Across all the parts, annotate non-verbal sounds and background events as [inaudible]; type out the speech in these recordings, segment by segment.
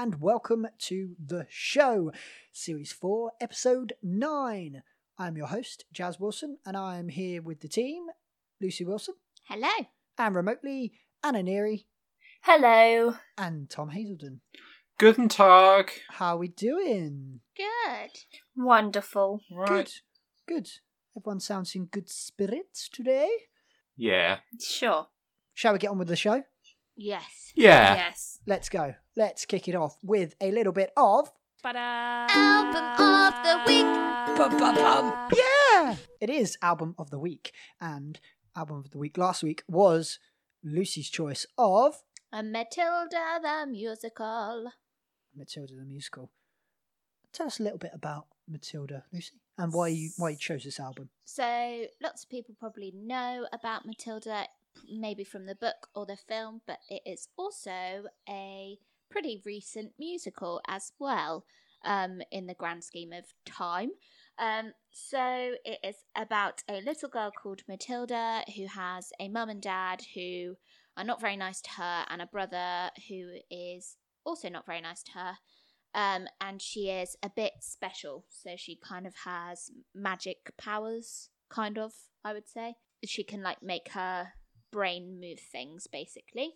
Hello, hello, and welcome to the show, Series 4, Episode 9. I'm your host, Jazz Wilson, and I'm here with the team, Lucy Wilson, Hello. and remotely, Anna Neary, Hello. and Tom Hazelden. Guten Tag. How are we doing? Good. Wonderful. Right. Good. Good. Everyone sounds in good spirits today. Yeah. Sure. Shall we get on with the show? Yes. Yeah. Yes. Let's go. Let's kick it off with a little bit of. Album of the week. Yeah! It is Album of the Week. And Album of the Week last week was Lucy's choice of A Matilda the musical. Matilda the Musical. Tell us a little bit about Matilda, Lucy, and why you why you chose this album. So lots of people probably know about Matilda, maybe from the book or the film, but it is also a pretty recent musical as well, um, in the grand scheme of time. Um, so it is about a little girl called Matilda who has a mum and dad who are not very nice to her, and a brother who is also not very nice to her. Um, and she is a bit special, so she kind of has magic powers, kind of, I would say. She can like make her brain move things, basically.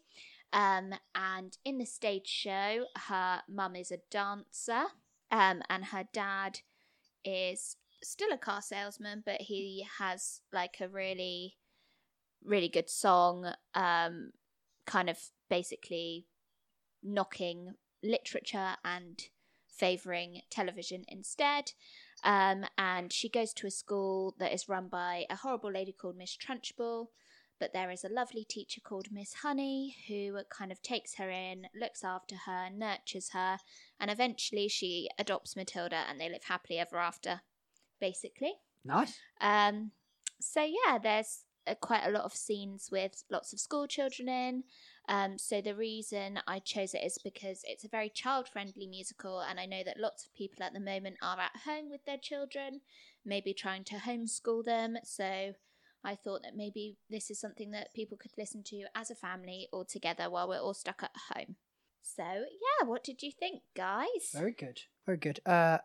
Um, and in the stage show, her mum is a dancer, um, and her dad is still a car salesman, but he has like a really, really good song, um, kind of basically knocking literature and favouring television instead. Um, and she goes to a school that is run by a horrible lady called Miss Trunchbull. But there is a lovely teacher called Miss Honey who kind of takes her in, looks after her, nurtures her, and eventually she adopts Matilda and they live happily ever after, basically. Nice. Um, so yeah, there's uh, quite a lot of scenes with lots of school children in. Um, so the reason I chose it is because it's a very child-friendly musical, and I know that lots of people at the moment are at home with their children, maybe trying to homeschool them. So I thought that maybe this is something that people could listen to as a family or together while we're all stuck at home. So yeah, what did you think, guys? Very good. Very good. Uh,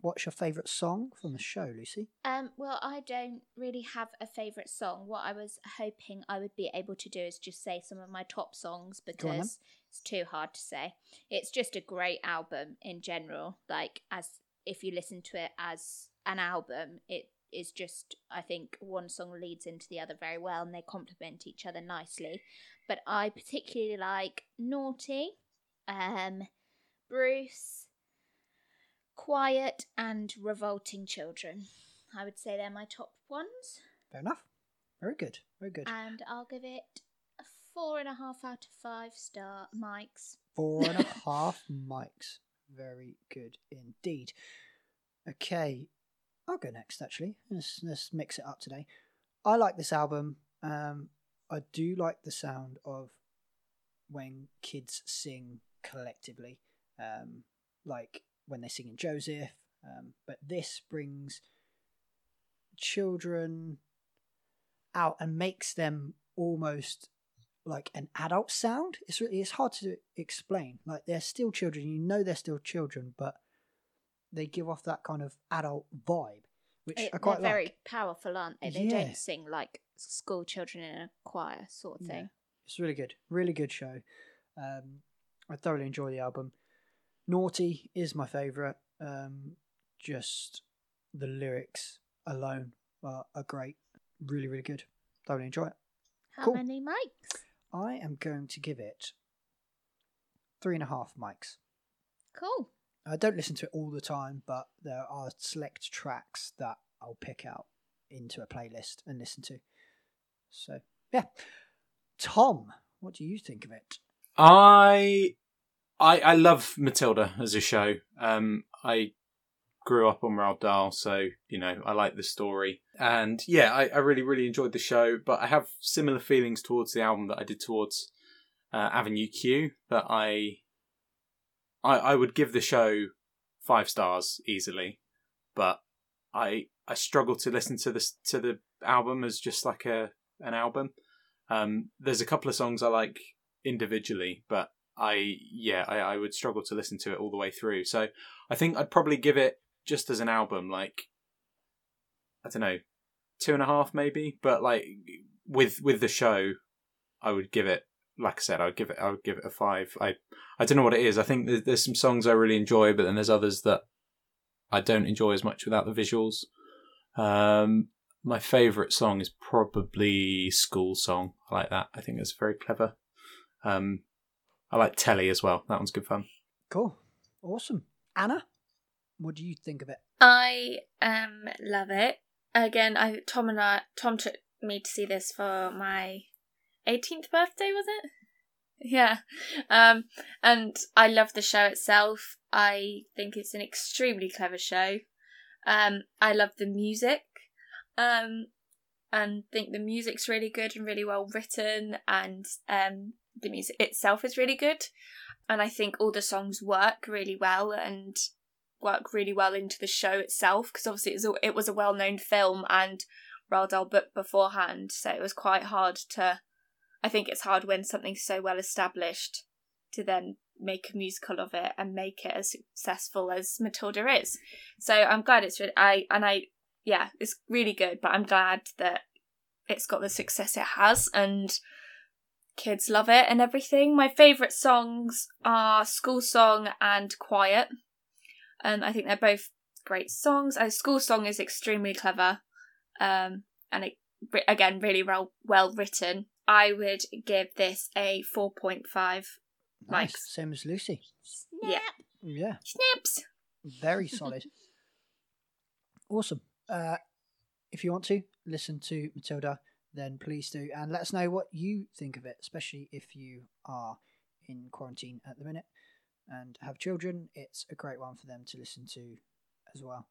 what's your favourite song from the show, Lucy? Um, well, I don't really have a favourite song. What I was hoping I would be able to do is just say some of my top songs Go on then. because it's too hard to say. It's just a great album in general. Like as if you listen to it as an album, it is just I think one song leads into the other very well and they complement each other nicely. But I particularly like Naughty, um, Bruce, Quiet and Revolting Children. I would say they're my top ones, Fair enough. Very good. Very good. and I'll give it a four and a half out of five star mics. Four and a [laughs] half mics. Very good indeed. Okay, I'll go next. Actually, let's let's mix it up today. I like this album. Um, I do like the sound of when kids sing collectively, um, like when they sing in Joseph. Um, but this brings children out and makes them almost like an adult sound. It's really it's hard to explain. Like they're still children. You know they're still children, but they give off that kind of adult vibe, which It- I quite they're very powerful, aren't they? They Yeah. don't sing like school children in a choir sort of Yeah. thing. It's really good, really good show. Um, I thoroughly enjoy the album. Naughty is my favourite. Um, just the lyrics alone are, are great. Really, really good. Thoroughly enjoy it. How Cool. many mics? I am going to give it three and a half mics. Cool. I don't listen to it all the time, but there are select tracks that I'll pick out into a playlist and listen to. So, yeah. Tom, what do you think of it? I I I love Matilda as a show. Um I grew up on Roald Dahl, so you know, I like the story. And yeah, I, I really, really enjoyed the show, but I have similar feelings towards the album that I did towards uh, Avenue Q, that I I I would give the show five stars easily, but I I struggle to listen to this to the album as just like a an album. Um, there's a couple of songs I like individually, but I yeah, I, I would struggle to listen to it all the way through. So I think I'd probably give it just as an album, like I don't know, two and a half maybe. But like with with the show, I would give it like I said, I'd give it I would give it a five. I I don't know what it is. I think there's, there's some songs I really enjoy, but then there's others that I don't enjoy as much without the visuals. Um, my favourite song is probably "School Song." I like that. I think it's very clever. Um, I like Telly as well. That one's good fun. Cool. Awesome. Anna, what do you think of it? I um love it. Again, I Tom and I Tom took me to see this for my 18th birthday, was it? Yeah. Um and I love the show itself. I think it's an extremely clever show. Um I love the music. Um and think the music's really good and really well written and um the music itself is really good. And I think all the songs work really well and work really well into the show itself because obviously it was, a, it was a well-known film and Roald Dahl book beforehand, so it was quite hard to. I think it's hard when something's so well established to then make a musical of it and make it as successful as Matilda is. So I'm glad it's really I and I yeah it's really good, but I'm glad that it's got the success it has and kids love it and everything. My favourite songs are School Song and Quiet. And I think they're both great songs. A school song is extremely clever, um, and it again really well well written. I would give this a four point five. Nice. Likes. Same as Lucy. Yeah. Yeah. Snips. Very solid. [laughs] awesome. Uh, if you want to listen to Matilda, then please do, and let us know what you think of it, especially if you are in quarantine at the minute and have children. It's a great one for them to listen to as well.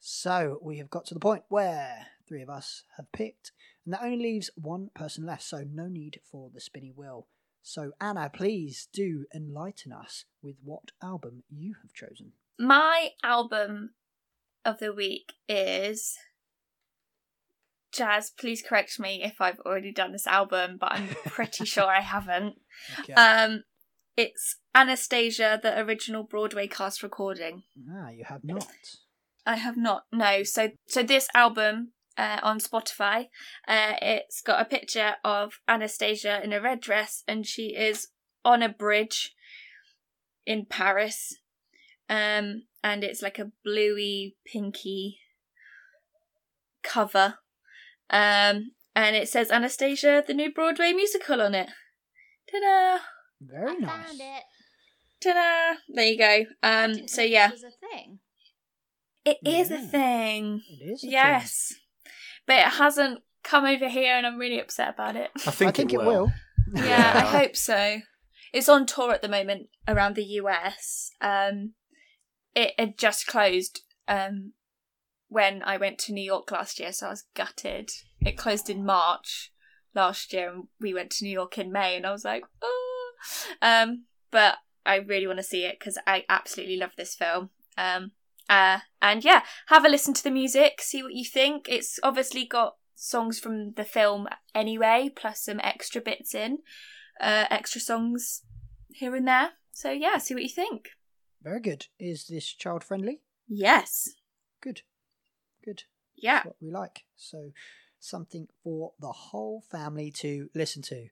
So we have got to the point where three of us have picked, and that only leaves one person left, so no need for the spinny wheel. So, Anna, please do enlighten us with what album you have chosen. My album of the week is Jazz. Please correct me if I've already done this album, but I'm pretty [laughs] sure I haven't. Okay. Um, it's Anastasia, the original Broadway cast recording. ah, you have not. I have not. No. So so this album uh, on Spotify, uh, it's got a picture of Anastasia in a red dress, and she is on a bridge in Paris. Um, and it's like a bluey, pinky cover. Um, and it says Anastasia, the new Broadway musical on it. Ta-da! Very I nice. found it. Ta-da! There you go. I Um, didn't so know yeah, this was a thing. it is a thing. It is. a thing. Yes. But it hasn't come over here and I'm really upset about it. I think, I think it will. Yeah, I hope so. It's on tour at the moment around the US. Um it had just closed um when I went to New York last year, so I was gutted. It closed in March last year and we went to New York in May and I was like, oh um but I really want to see it because I absolutely love this film. Um uh, and yeah, have a listen to the music, see what you think. It's obviously got songs from the film anyway, plus some extra bits in, uh, extra songs here and there. So yeah, see what you think. Very good. Is this child friendly? Yes. Good. Good. Yeah. That's what we like. So, something for the whole family to listen to.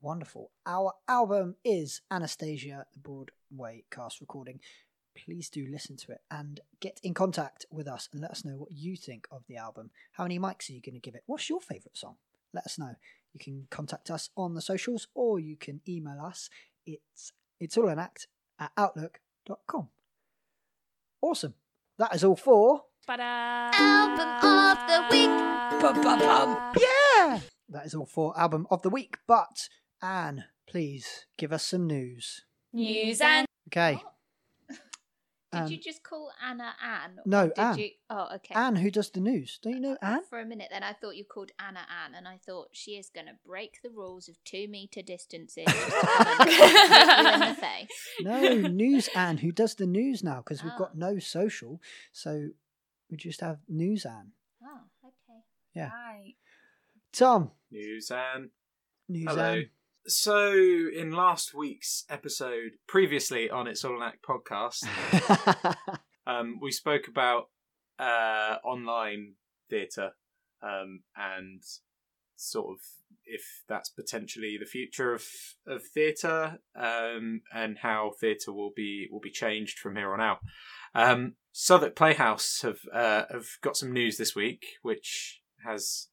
Wonderful. Our album is Anastasia, the Broadway cast recording. Please do listen to it and get in contact with us and let us know what you think of the album. How many mics are you going to give it? What's your favourite song? Let us know. You can contact us on the socials or you can email us. It's it's all an act at outlook.com. Awesome. That is all for Album of the week. Bum, bum, bum. Yeah! That is all for album of the week. But Anne, please give us some news. News and Okay, Did Um, you just call Anna Anne? no, did Anne. You... Oh, okay. Anne, who does the news? Don't you know Anne? For a minute, then I thought you called Anna Anne, and I thought she is going to break the rules of two meter distances. just to come and [laughs] hit you in the face. No, News Anne, who does the news now because we've Oh. got no social. So we just have News Anne. Oh, okay. Yeah. Right. Tom, News and News Hello. Anne. So, in last week's episode, previously on It's All an Act podcast, [laughs] um, we spoke about uh, online theatre um, and sort of if that's potentially the future of of theatre um, and how theatre will be will be changed from here on out. Um, Southwark Playhouse have uh, have got some news this week, which has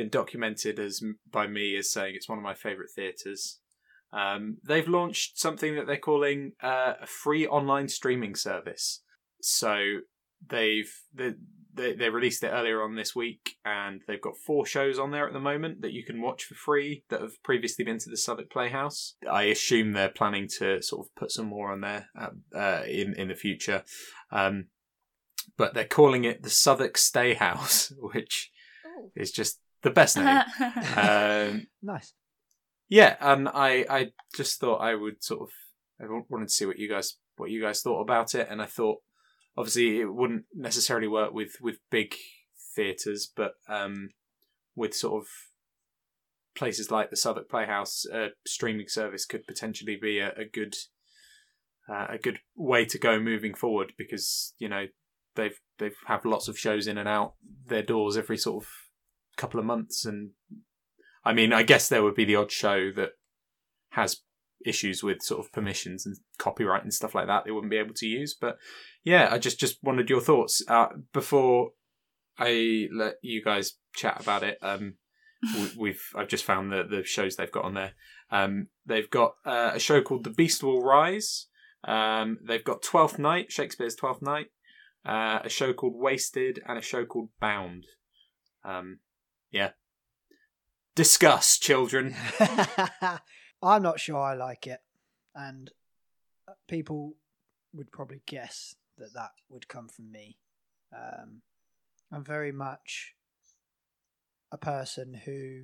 been documented as by me as saying it's one of my favourite theatres. Um, they've launched something that they're calling uh, a free online streaming service. So they've they, they they released it earlier on this week, and they've got four shows on there at the moment that you can watch for free that have previously been to the Southwark Playhouse. I assume they're planning to sort of put some more on there uh, uh, in in the future, um, but they're calling it the Southwark Stay House, [laughs] which Oh. is just the best name. [laughs] um, nice. yeah, and I I just thought I would sort of I wanted to see what you guys what you guys thought about it, and I thought obviously it wouldn't necessarily work with with big theaters, but um, with sort of places like the Southwark Playhouse, a streaming service could potentially be a, a good uh, a good way to go moving forward because you know they've they've have lots of shows in and out their doors every sort of couple of months and I mean I guess there would be the odd show that has issues with sort of permissions and copyright and stuff like that they wouldn't be able to use but yeah I just just wanted your thoughts. Uh, before I let you guys chat about it um we- [laughs] we've I've just found the the shows they've got on there. Um they've got uh, a show called The Beast Will Rise. Um they've got Twelfth Night Shakespeare's Twelfth Night uh, a show called Wasted, and a show called Bound. Um, yeah. Discuss, children. [laughs] I'm not sure I like it, and uh, people would probably guess that that would come from me. Um, I'm very much a person who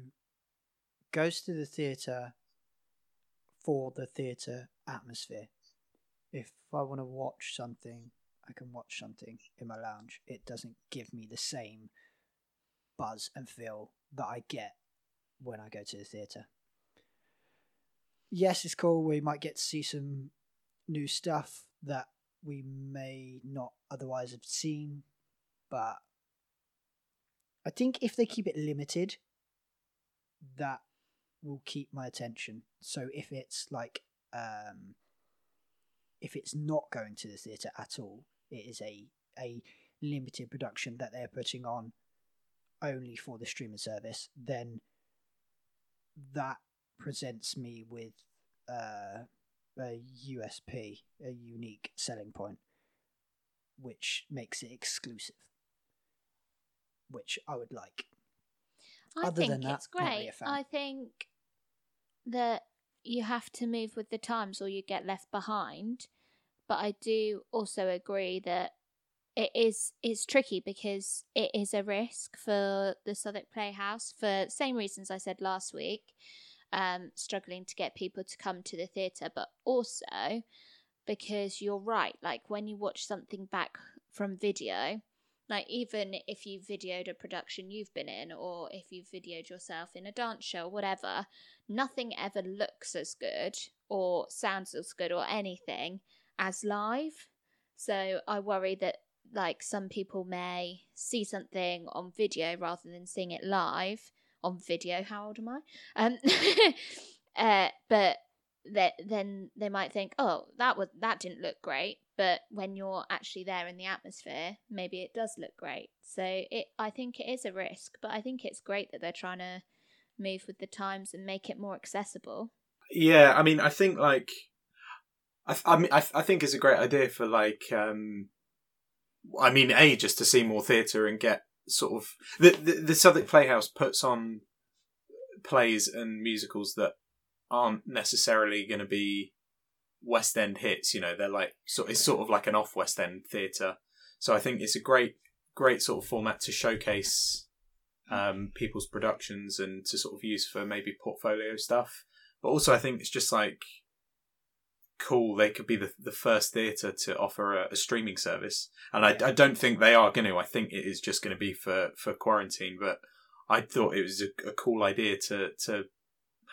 goes to the theatre for the theatre atmosphere. If I want to watch something, I can watch something in my lounge. It doesn't give me the same buzz and feel that I get when I go to the theatre. Yes, it's cool. We might get to see some new stuff that we may not otherwise have seen, but I think if they keep it limited, that will keep my attention. So if it's like, um, if it's not going to the theatre at all, it is a a limited production that they're putting on only for the streaming service, then that presents me with uh, a USP, a unique selling point, which makes it exclusive, which I would like. I Other think than that, it's not really great. a fan. I think that you have to move with the times or you get left behind. But I do also agree that it is it's tricky because it is a risk for the Southwark Playhouse for same reasons I said last week. Um, struggling to get people to come to the theatre, but also because you're right. Like when you watch something back from video, like even if you videoed a production you've been in or if you've videoed yourself in a dance show or whatever nothing ever looks as good or sounds as good or anything as live so i worry that like some people may see something on video rather than seeing it live. On video how old am i? Um [laughs] uh but that then they might think oh that was that didn't look great. But when you're actually there in the atmosphere maybe it does look great. So it i think it is a risk but i think it's great that they're trying to move with the times and make it more accessible. Yeah, I mean, I think like, I, I mean, I, I think it's a great idea for like, um, I mean, a just to see more theatre and get sort of the, the the Southwark Playhouse puts on plays and musicals that aren't necessarily going to be West End hits. You know, they're like so it's sort of like an off West End theatre. So I think it's a great great sort of format to showcase um, people's productions and to sort of use for maybe portfolio stuff. But also, I think it's just like cool. They could be the the first theatre to offer a, a streaming service, and I, I don't think they are going to. I think it is just going to be for for quarantine. But I thought it was a, a cool idea to to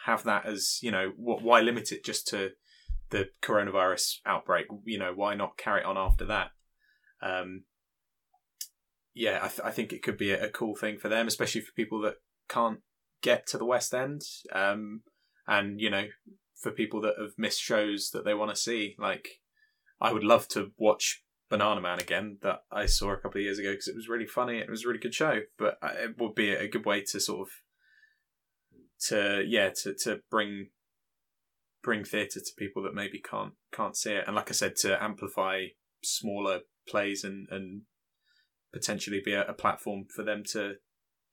have that as you know what why limit it just to the coronavirus outbreak you know why not carry it on after that um yeah i, th- I think it could be a, a cool thing for them especially for people that can't get to the west end um and you know for people that have missed shows that they want to see like i would love to watch Bananaman again that i saw a couple of years ago because it was really funny it was a really good show but it would be a good way to sort of to yeah to to bring bring theatre to people that maybe can't can't see it, and like I said, to amplify smaller plays and and potentially be a, a platform for them to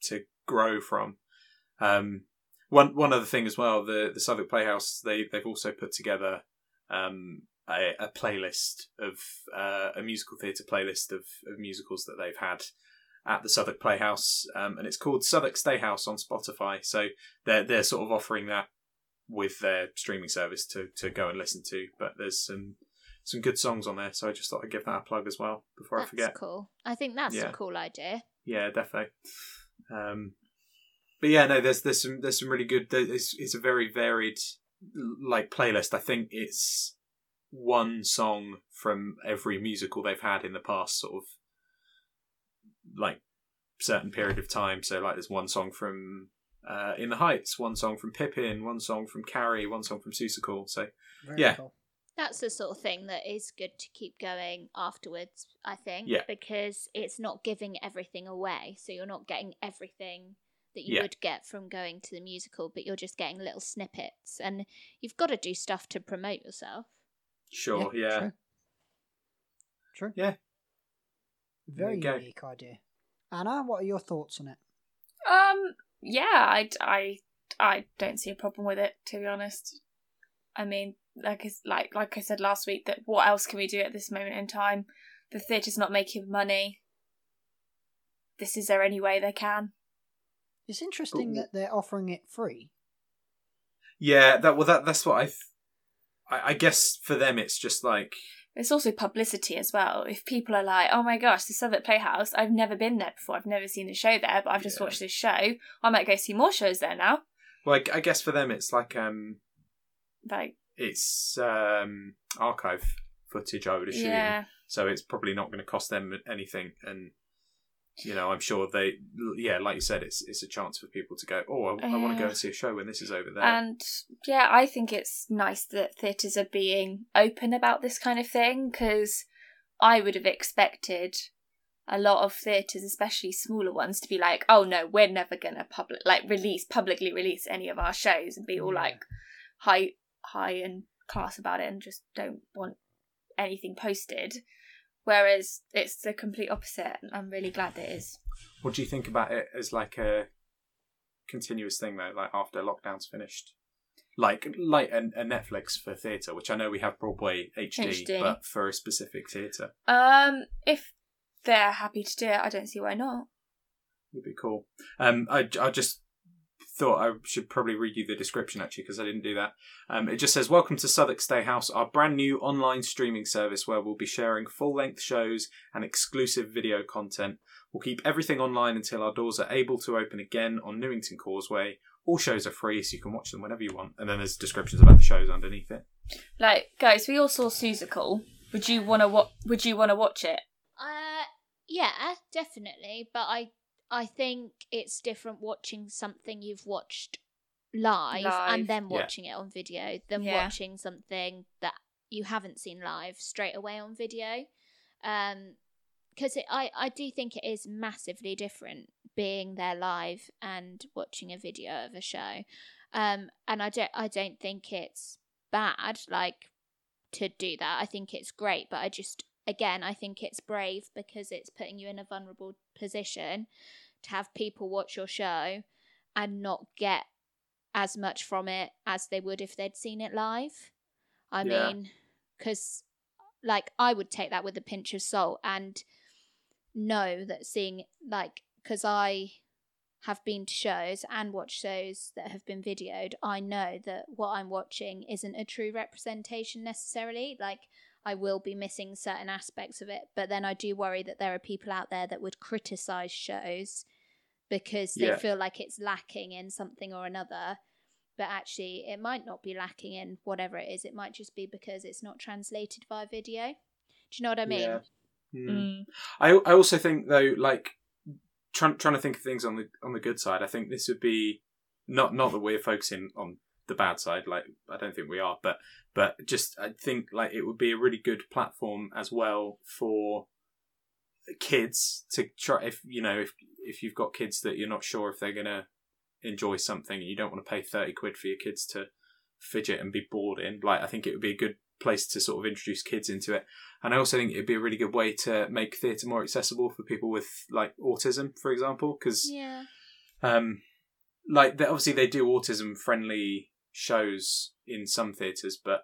to grow from. Um, one one other thing as well, the the Southwark Playhouse they they've also put together um, a, a playlist of uh, a musical theatre playlist of, of musicals that they've had at the Southwark Playhouse, um, and it's called Southwark Stayhouse on Spotify. So they're they're sort of offering that with their streaming service to to go and listen to. But there's some some good songs on there, so I just thought I'd give that a plug as well before That's I forget. cool. I think that's Yeah. a cool idea. Yeah, definitely. Um, but yeah, no, there's there's some there's some really good. It's it's a very varied like playlist. I think it's one song from every musical they've had in the past sort of like certain period of time. So like there's one song from uh, In the Heights, one song from Pippin, one song from Carrie, one song from Seussical. So Very Yeah. cool. That's the sort of thing that is good to keep going afterwards, I think. Yeah. Because it's not giving everything away. So you're not getting everything that you Yeah. would get from going to the musical, but you're just getting little snippets. And you've got to do stuff to promote yourself. sure, yeah, True. True. Yeah. Very you unique idea. Anna, what are your thoughts on it? Um, yeah, I, I, I don't see a problem with it to be honest. I mean, like like like I said last week, that what else can we do at this moment in time? The theatre's not making money. This is there any way they can? It's interesting Ooh. that they're offering it free. yeah. That well, that that's what I. Th- I, I guess for them, it's just like It's also publicity as well. If people are like, "Oh my gosh, the Southwark Playhouse! I've never been there before. I've never seen the show there, but I've just Yeah. watched this show. I might go see more shows there now." Well, I, I guess for them, it's like um, Like, it's um archive footage, I would assume. yeah, So it's probably not going to cost them anything, and you know, I'm sure they, yeah, like you said, it's it's a chance for people to go, oh, I, I want to go and see a show when this is over there. and yeah, I think it's nice that theatres are being open about this kind of thing because I would have expected a lot of theatres, especially smaller ones, to be like, "Oh no, we're never gonna public like release publicly release any of our shows and be all Yeah. like high high and class about it and just don't want anything posted." Whereas it's the complete opposite. and I'm really glad that it is. what do you think about it as like a continuous thing though? Like after lockdown's finished, like like a, a Netflix for theatre, which I know we have Broadway HD, HD. but for a specific theatre, Um, if they're happy to do it, I don't see why not. It'd be cool. Um, I I just thought I should probably read you the description actually because I didn't do that. Um, it just says, "Welcome to Southwark Stay House, our brand new online streaming service where we'll be sharing full length shows and exclusive video content. We'll keep everything online until our doors are able to open again on Newington Causeway. All shows are free, so you can watch them whenever you want. And then there's descriptions about the shows underneath it. Like, guys, we all saw Seussical. Would you wanna wa- Would you wanna watch it? Uh, yeah, definitely. But I, I think it's different watching something you've watched live, Live. and then Yeah. watching it on video than Yeah. watching something that you haven't seen live straight away on video. Um, because I, I do think it is massively different being there live and watching a video of a show. Um, and I don't, I don't think it's bad. Like to do that. I think it's great, but I just again, I think it's brave because it's putting you in a vulnerable position to have people watch your show and not get as much from it as they would if they'd seen it live. I Yeah. mean, because like I would take that with a pinch of salt and know that seeing like because I have been to shows and watched shows that have been videoed, I know that what I'm watching isn't a true representation necessarily. Like, I will be missing certain aspects of it, but then I do worry that there are people out there that would criticize shows because they Yeah. feel like it's lacking in something or another but actually it might not be lacking in whatever it is. It might just be because it's not translated via video. Do you know what I mean? Yeah. Mm. Mm. I I also think though, like trying trying to think of things on the on the good side. I think this would be not not that we're focusing on the bad side. Like I don't think we are, but but just I think like it would be a really good platform as well for kids to try. If you know if if you've got kids that you're not sure if they're gonna enjoy something, and you don't want to pay thirty quid for your kids to fidget and be bored in. Like I think it would be a good place to sort of introduce kids into it. And I also think it'd be a really good way to make theatre more accessible for people with like autism, for example, because Yeah. um, like they, obviously they do autism friendly shows in some theatres, but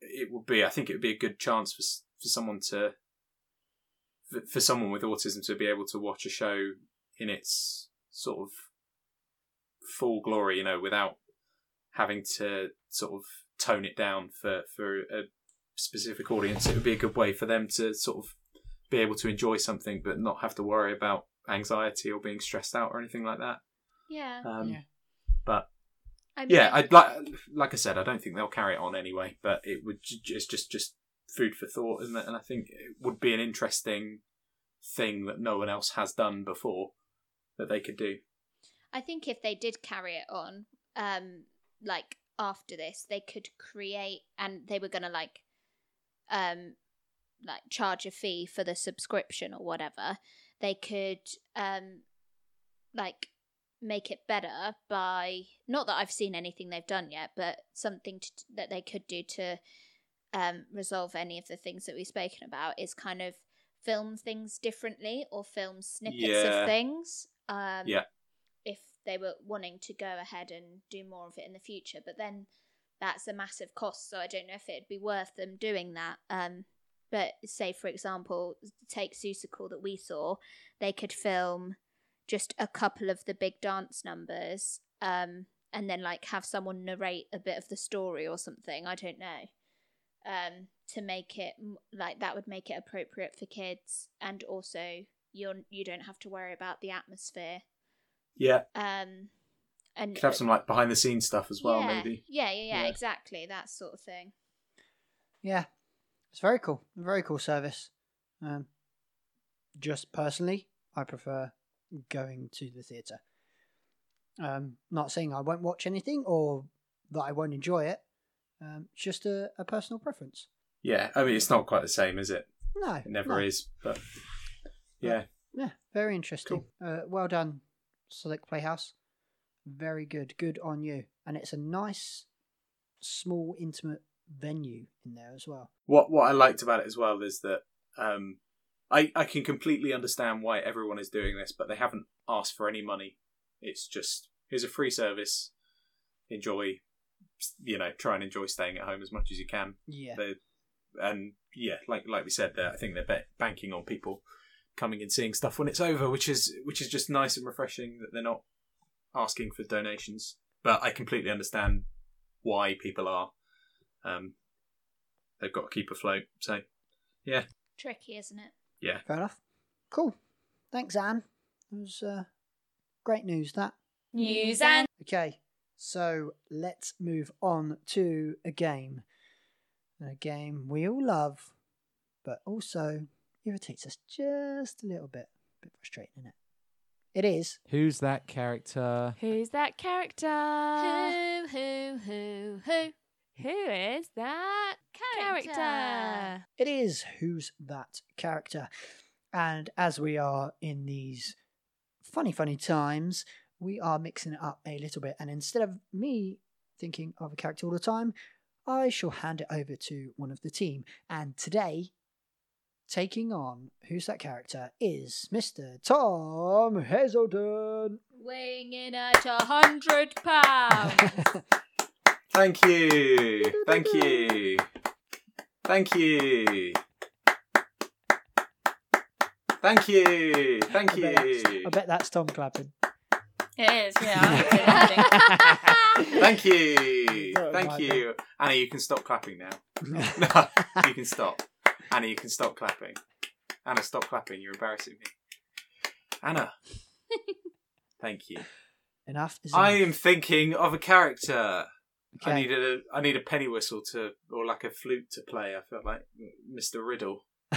it would be I think it would be a good chance for for someone to for, for someone with autism to be able to watch a show in its sort of full glory, you know, without having to sort of tone it down for for a specific audience. It would be a good way for them to sort of be able to enjoy something, but not have to worry about anxiety or being stressed out or anything like that. Yeah. Um, Yeah. But I mean, yeah, I'd like like I said, I don't think they'll carry it on anyway. But it would it's just just food for thought, isn't it? And I think it would be an interesting thing that no one else has done before that they could do. I think if they did carry it on, um, like after this, they could create, and they were gonna like, um, like charge a fee for the subscription or whatever. They could, um, like make it better by not that I've seen anything they've done yet, but something to, that they could do to um, resolve any of the things that we've spoken about is kind of film things differently or film snippets Yeah. of things. Um, Yeah. If they were wanting to go ahead and do more of it in the future, but then that's a massive cost, so I don't know if it'd be worth them doing that. Um, but say, for example, take Seussical that we saw, they could film just a couple of the big dance numbers um, and then like have someone narrate a bit of the story or something. I don't know. Um, to make it like that would make it appropriate for kids, and also you're you don't have to worry about the atmosphere. Yeah, Um, and could have some like behind the scenes stuff as well, yeah, maybe. Yeah, yeah, yeah, Yeah. exactly that sort of thing. Yeah, it's very cool. Very cool service. Um, just personally, I prefer going to the theatre. Um, not saying I won't watch anything or that I won't enjoy it. Um, just a, a personal preference. Yeah, I mean it's not quite the same, is it? No, It never no. is, but yeah, Yeah, very interesting. Uh, well done, Southwark Playhouse. Very good. Good on you. And it's a nice, small, intimate venue in there as well. what what I liked about it as well is that um, I I can completely understand why everyone is doing this, but they haven't asked for any money. It's just here's a free service. Enjoy, you know, try and enjoy staying at home as much as you can. Yeah. They and yeah, like like we said, there I think they're ba- banking on people coming and seeing stuff when it's over, which is which is just nice and refreshing that they're not asking for donations. But I completely understand why people are. Um, they've got to keep afloat. So yeah. Tricky, isn't it? Yeah, Fair enough. Cool. Thanks, Anne. It was uh, great news, that. News and Okay, so let's move on to a game. A game we all love, but also irritates us just a little bit. A bit frustrating, isn't it? It is Who's that character? who's that character? Who, who, who, who? Who is that character? It is Who's That Character? And as we are in these funny, funny times, we are mixing it up a little bit. And instead of me thinking of a character all the time, I shall hand it over to one of the team. And today, taking on Who's That Character is Mr. Tom Hazelton. Weighing in at a hundred pounds. [laughs] thank you, thank you, thank you, thank you, thank I bet, you, I bet that's Tom clapping. It is, yeah. [laughs] [laughs] Thank you, [laughs] Don't thank mind you, Anna. You can stop clapping now. No, you can stop. Anna, you can stop clapping. Anna, stop clapping. You're embarrassing me. Anna. Thank you. Enough is I enough. am thinking of a character. I Okay. need a I need a penny whistle to or like a flute to play. I feel like Mr. Riddle. [laughs]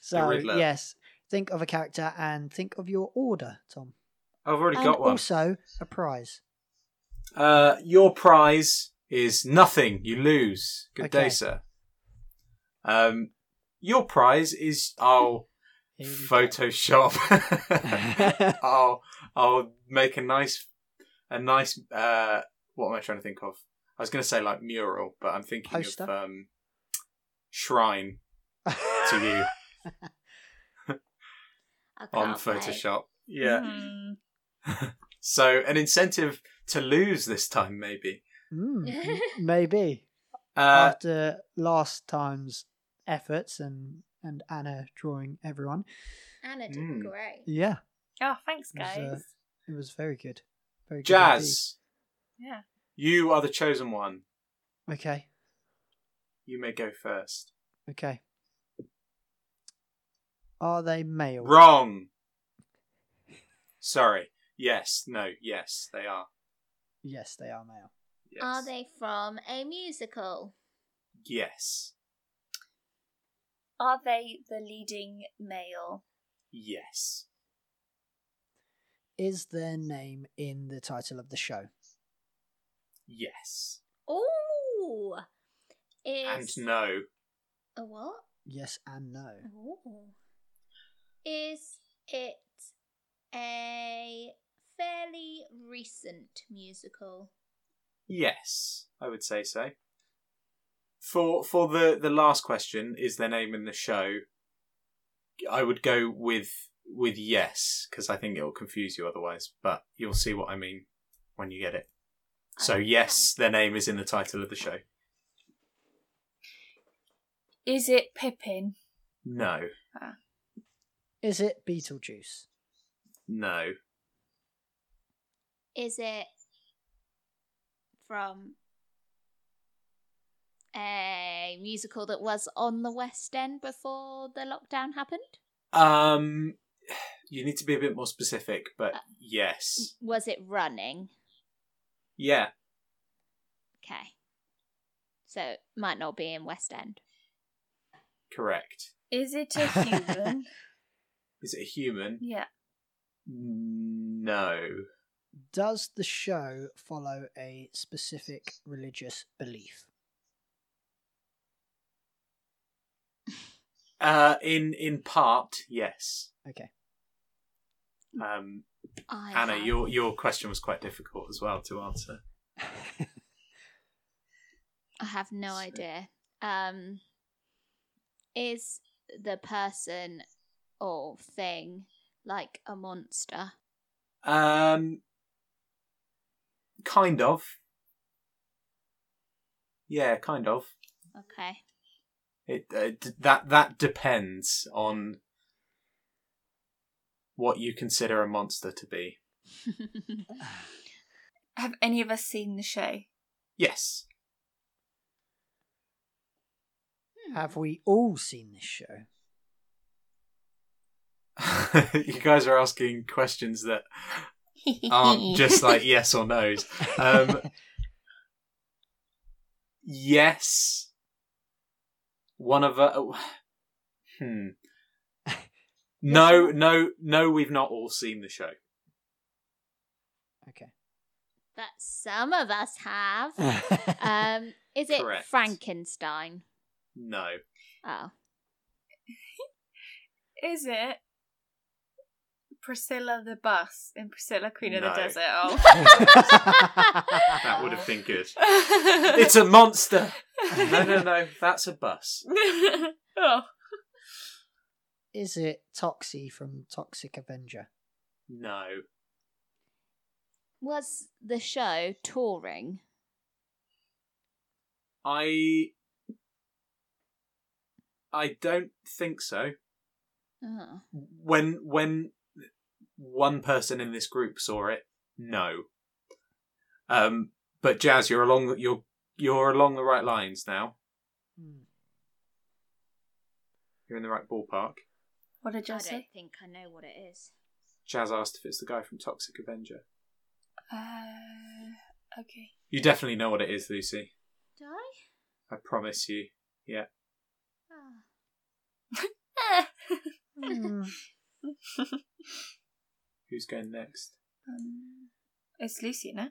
so yes, think of a character and think of your order, Tom, I've already and got one. also a prize. Uh, your prize is nothing. You lose. Good Okay. day, sir. Um, your prize is I'll Here we. Photoshop. [laughs] [laughs] I'll I'll make a nice a nice uh what am I trying to think of? I was going to say like mural, but I'm thinking Poster? of um shrine to you [laughs] on can't wait. Photoshop. Yeah. Hmm. [laughs] So an incentive to lose this time maybe. Mm, [laughs] maybe Uh after last time's efforts and and Anna drawing everyone. Anna did Mm. great. Yeah, Oh, thanks, It was, guys. uh, it was very good. Very good indeed. Jazz, yeah. you are the chosen one. Okay, You may go first. okay. Are they male? Wrong. Sorry. Yes. No. Yes, they are. Yes, they are male. Yes. Are they from a musical? Yes. Are they the leading male? Yes. Is their name in the title of the show? Yes. Ooh. Is And no. a what? Yes and no. Ooh. Is it a fairly recent musical? Yes, I would say so. For for the the last question, is their name in the show? I would go with with yes because I think it will confuse you otherwise. But you'll see what I mean when you get it. So yes, their name is in the title of the show. Is it Pippin? No, Is it Beetlejuice? no, Is it from a musical that was on the West End before the lockdown happened? Um, [sighs] you need to be a bit more specific, but yes, Was it running? Yeah, Okay. So it might not be in West End. correct. Is it a [laughs] human? Is it a human? yeah. No. Does the show follow a specific religious belief? Uh, in in part, yes. Okay. Um, I Anna, have- your your question was quite difficult as well to answer. I have no So- idea. Um, is the person or thing like a monster? Um, kind of. Yeah, kind of. Okay. It uh, d- that that depends on what you consider a monster to be. [laughs] Have any of us seen the show? Yes. Have we all seen this show? [laughs] you guys are asking questions that [laughs] aren't just like yes or no's. Um, yes. One of uh, hmm. No, no, no. We've not all seen the show. Okay. But some of us have. [laughs] Um, is it Correct. Frankenstein? No. Oh, [laughs] Is it Priscilla the bus in Priscilla Queen of the Desert? Oh. [laughs] That would have been good. It's a monster. No, no, no. That's a bus. oh. Is it Toxie from Toxic Avenger? No. was the show touring? I. I don't think so. Oh. when when one person in this group saw it, no. Um, but Jazz, you're along you're you're along the right lines now. Hmm. You're in the right ballpark. What did I you don't say? think I know what it is. Jazz asked if it's the guy from Toxic Avenger. Uh, okay. You definitely know what it is, Lucy. Do I? I promise you. Yeah. Ah. Hmm. [laughs] Who's going next? um, it's Lucy, no?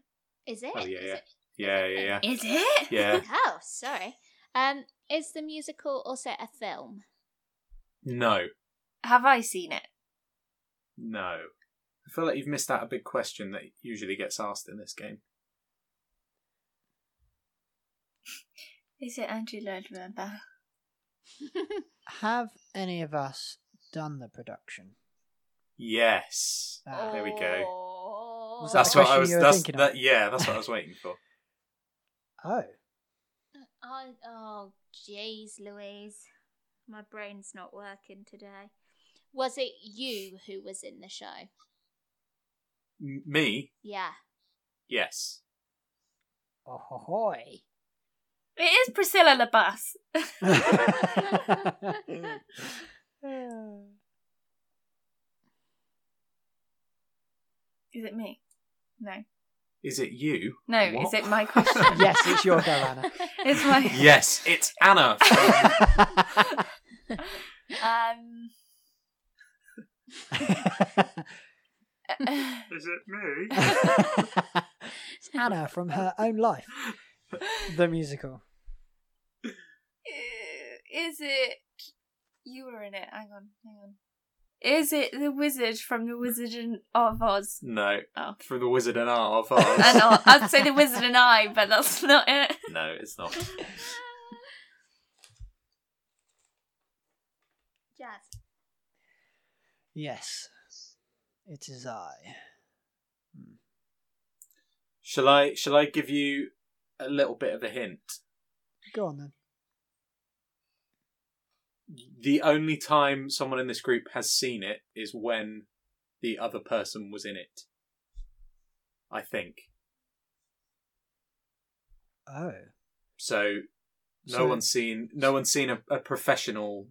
Is it? Oh, yeah, Is yeah. it? Yeah, yeah, yeah. Is it? Yeah. [laughs] Oh, sorry. Um, is the musical also a film? No. Have I seen it? No. I feel like you've missed out a big question that usually gets asked in this game. [laughs] Is it Andrew Lloyd Webber? [laughs] Have any of us done the production? Yes. Ah, There we go. Oh. Was that That's the what I question was. you were That's thinking of? that. Yeah, that's what I was [laughs] waiting for. Oh, I, oh, jeez, Louise. My brain's not working today. Was it you who was in the show? M- Me? Yeah. Yes. oh hoy. It is Priscilla LaBasse. [laughs] Is it me? No. Is it you? No, What? is it my question? [laughs] yes, it's your go, Anna. It's my. Yes, it's Anna. From... [laughs] Um. [laughs] Is it me? It's [laughs] Anna from her own life, the musical. Uh, is it? You were in it. Hang on, hang on. Is it the wizard from the Wizard and- of Oz? No. Oh. From the Wizard and Art of Oz. [laughs] I know. I'd say the Wizard and I, but that's not it. No, it's not. Jazz. Yes, it is I. Hmm. Shall I? Shall I give you a little bit of a hint? Go on then. The only time someone in this group has seen it is when the other person was in it. I think. Oh, So no So- one's seen no one's seen a, a professional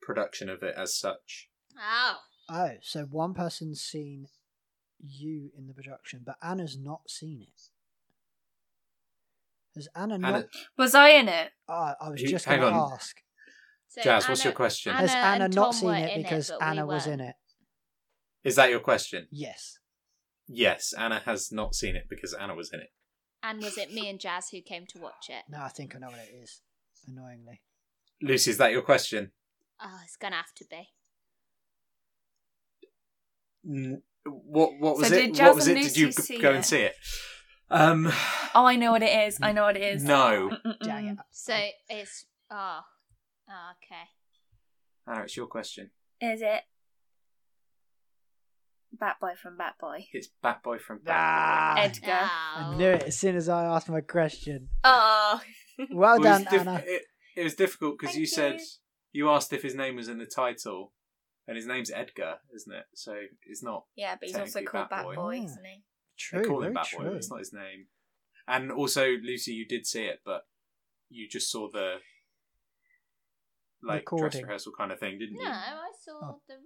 production of it as such. Oh. oh. So one person's seen you in the production, but Anna's not seen it. Has Anna not? Was I in it? Ah, I was You- just hang going to on. ask. So Jazz, what's your question? Has Anna and not Tom seen were it in because but we Anna was in weren't. it? is that your question? Yes. Yes, Anna has not seen it because Anna was in it. And was it me and Jazz who came to watch it? No, I think I know what it is. Annoyingly. Lucy, is that your question? Oh, it's gonna have to be. N- What what was So it? did What was and it? Did you see go it? and see it? Um, Oh, I know what it is. I know what it is. no, Dang it. So it's oh, oh okay. Anna, it's your question. Is it Bat Boy from Bat Boy? It's Bat Boy from Ah. Bat Edgar. I Oh. knew it as soon as I asked my question. Oh. Well done, it, was dif- Anna. it, it was difficult because Thank you said you. you asked if his name was in the title, and his name's Edgar, isn't it? So it's not. Yeah, but he's also called Bat Bat Boy. Boy, Ah. isn't he? True, they call very him Bat true. Boy, but it's not his name. And also, Lucy, you did see it, but you just saw the like dress rehearsal kind of thing, didn't No, you? No, I saw Oh. the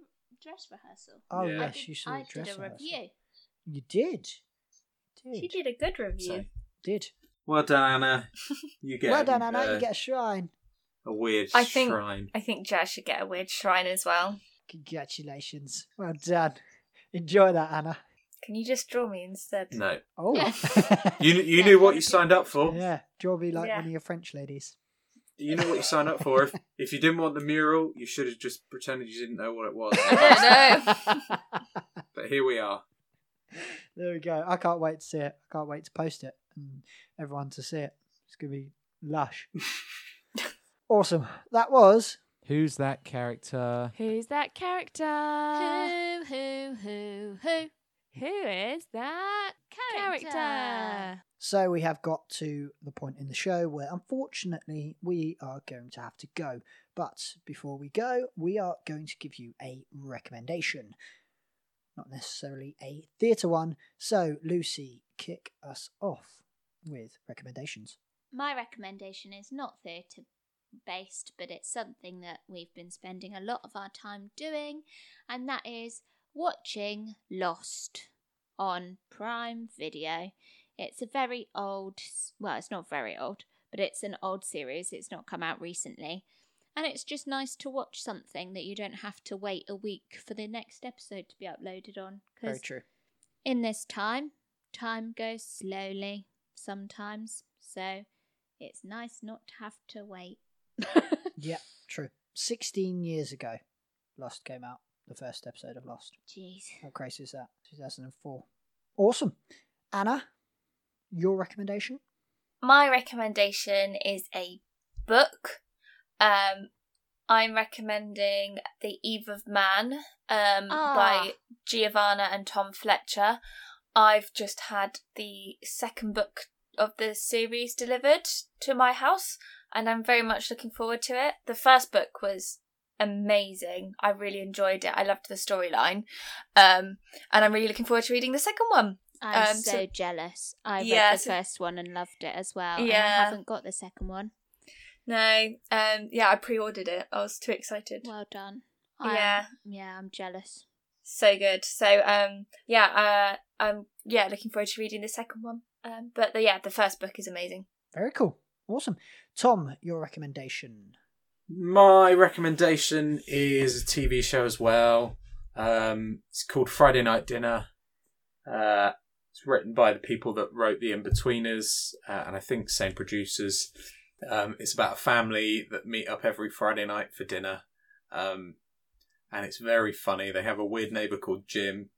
dress rehearsal. Oh Yeah. Yes, did, you saw I the dress did a rehearsal. review. You did. Did. She did a good review. So, Did. well done, Anna. [laughs] You get well done, Anna. uh, you get a shrine. a weird I think- shrine. I think Jazz should get a weird shrine as well. Congratulations. Well done. Enjoy that, Anna. Can you just draw me instead? No, Oh. [laughs] you you Yeah, knew what you signed up for. yeah. Draw me like Yeah. one of your French ladies. You know what you signed up for. If [laughs] if you didn't want the mural, you should have just pretended you didn't know what it was. [laughs] I don't know. but here we are. there we go. I can't wait to see it. I can't wait to post it and everyone to see it. It's going to be lush. awesome. That was Who's that character? Who's that character? Who, who, who, who? Who is that Character. character? So we have got to the point in the show where unfortunately we are going to have to go. But before we go, we are going to give you a recommendation. Not necessarily a theatre one. So, Lucy, kick us off with recommendations. My recommendation is not theatre based, but it's something that we've been spending a lot of our time doing, and that is watching Lost on Prime Video. It's a very old, well, it's not very old, but it's an old series. It's not come out recently. And it's just nice to watch something that you don't have to wait a week for the next episode to be uploaded on. Very true. in this time, time goes slowly sometimes. So it's nice not to have to wait. Yeah, true. 16 years ago, Lost came out. The first episode of Lost. Jeez. How crazy is that? 2004. Awesome. Anna, your recommendation? My recommendation is a book. Um, I'm recommending The Eve of Man um, Ah. by Giovanna and Tom Fletcher. I've just had the second book of the series delivered to my house, and I'm very much looking forward to it. The first book was amazing. I really enjoyed it. I loved the storyline. Um, and I'm really looking forward to reading the second one. I'm Um, so, so- jealous. I read Yeah, the so- first one and loved it as well. and I Yeah. haven't got the second one. No, um, yeah, I pre-ordered it. I was too excited. Well done. Yeah. I'm, yeah, I'm jealous. so good. So um yeah, uh I'm yeah, looking forward to reading the second one. Um but the, yeah, the first book is amazing. Very cool. Awesome. Tom, your recommendation? My recommendation is a TV show as well. Um, it's called Friday Night Dinner. Uh, it's written by the people that wrote The Inbetweeners, uh, and I think same producers. Um, it's about a family that meet up every Friday night for dinner, um, and it's very funny. They have a weird neighbor called Jim,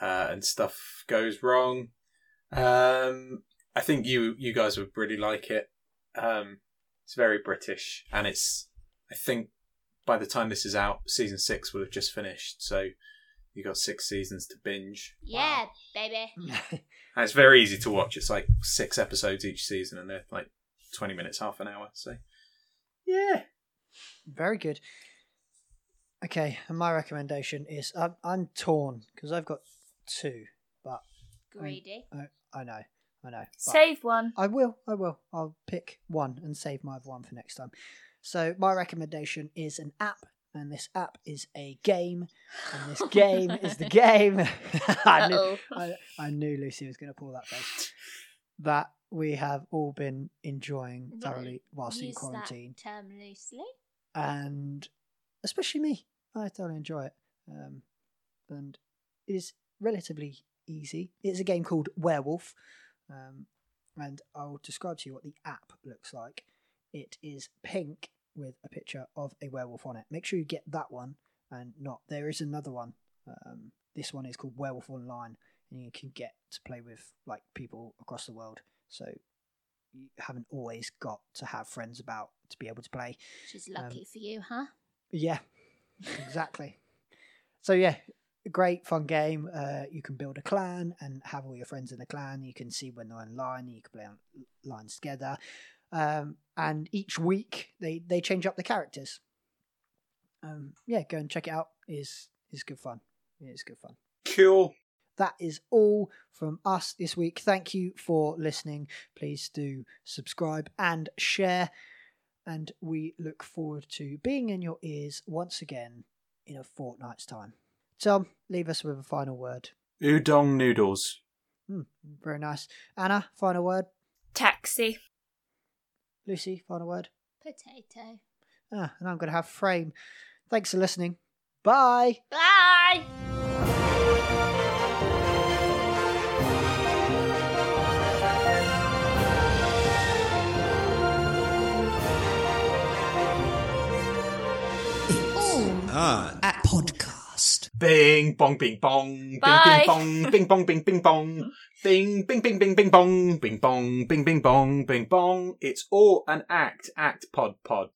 uh, and stuff goes wrong. Um, I think you you guys would really like it. Um, it's very British, and it's. I think by the time this is out, season six will have just finished. So you got six seasons to binge. Yeah, baby. [laughs] And it's very easy to watch. It's like six episodes each season, and they're like twenty minutes, half an hour. So yeah, Very good. Okay, and my recommendation is I'm, I'm torn because I've got two, but Greedy. I, I know, I know. Save one. I will, I will. I'll pick one and save my other one for next time. So my recommendation is an app, and this app is a game, and this [laughs] game is the game. [laughs] I, knew. I, I knew Lucy was going to pull that face. That we have all been enjoying thoroughly whilst in quarantine, that term loosely. and especially me, I thoroughly enjoy it. Um, and it is relatively easy. It's a game called Werewolf, um, and I'll describe to you what the app looks like. It is pink with a picture of a werewolf on it. Make sure you get that one and not. There is another one. Um, this one is called Werewolf Online, and you can get to play with like people across the world. So you haven't always got to have friends about to be able to play. She's is Um, lucky for you, huh? Yeah, exactly. so yeah, great fun game. Uh, you can build a clan and have all your friends in the clan. You can see when they're online. You can play on lines together. Um, and each week they they change up the characters. Um, yeah, go and check it out. is is good fun. It is good fun. cool. That is all from us this week. Thank you for listening. Please do subscribe and share. And we look forward to being in your ears once again in a fortnight's time. Tom, leave us with a final word. Udon noodles. Hmm, very nice. Anna, final word. Taxi. Lucy, final word. Potato. Ah, and I'm going to have frame. Thanks for listening. Bye. Bye! on. At podcast. Bing bong bing bong bing bing bong bing bong bing bing bong bing bing bing bing bing bong bing bong bing bing bong bing bong. It's all an act. Act pod pod.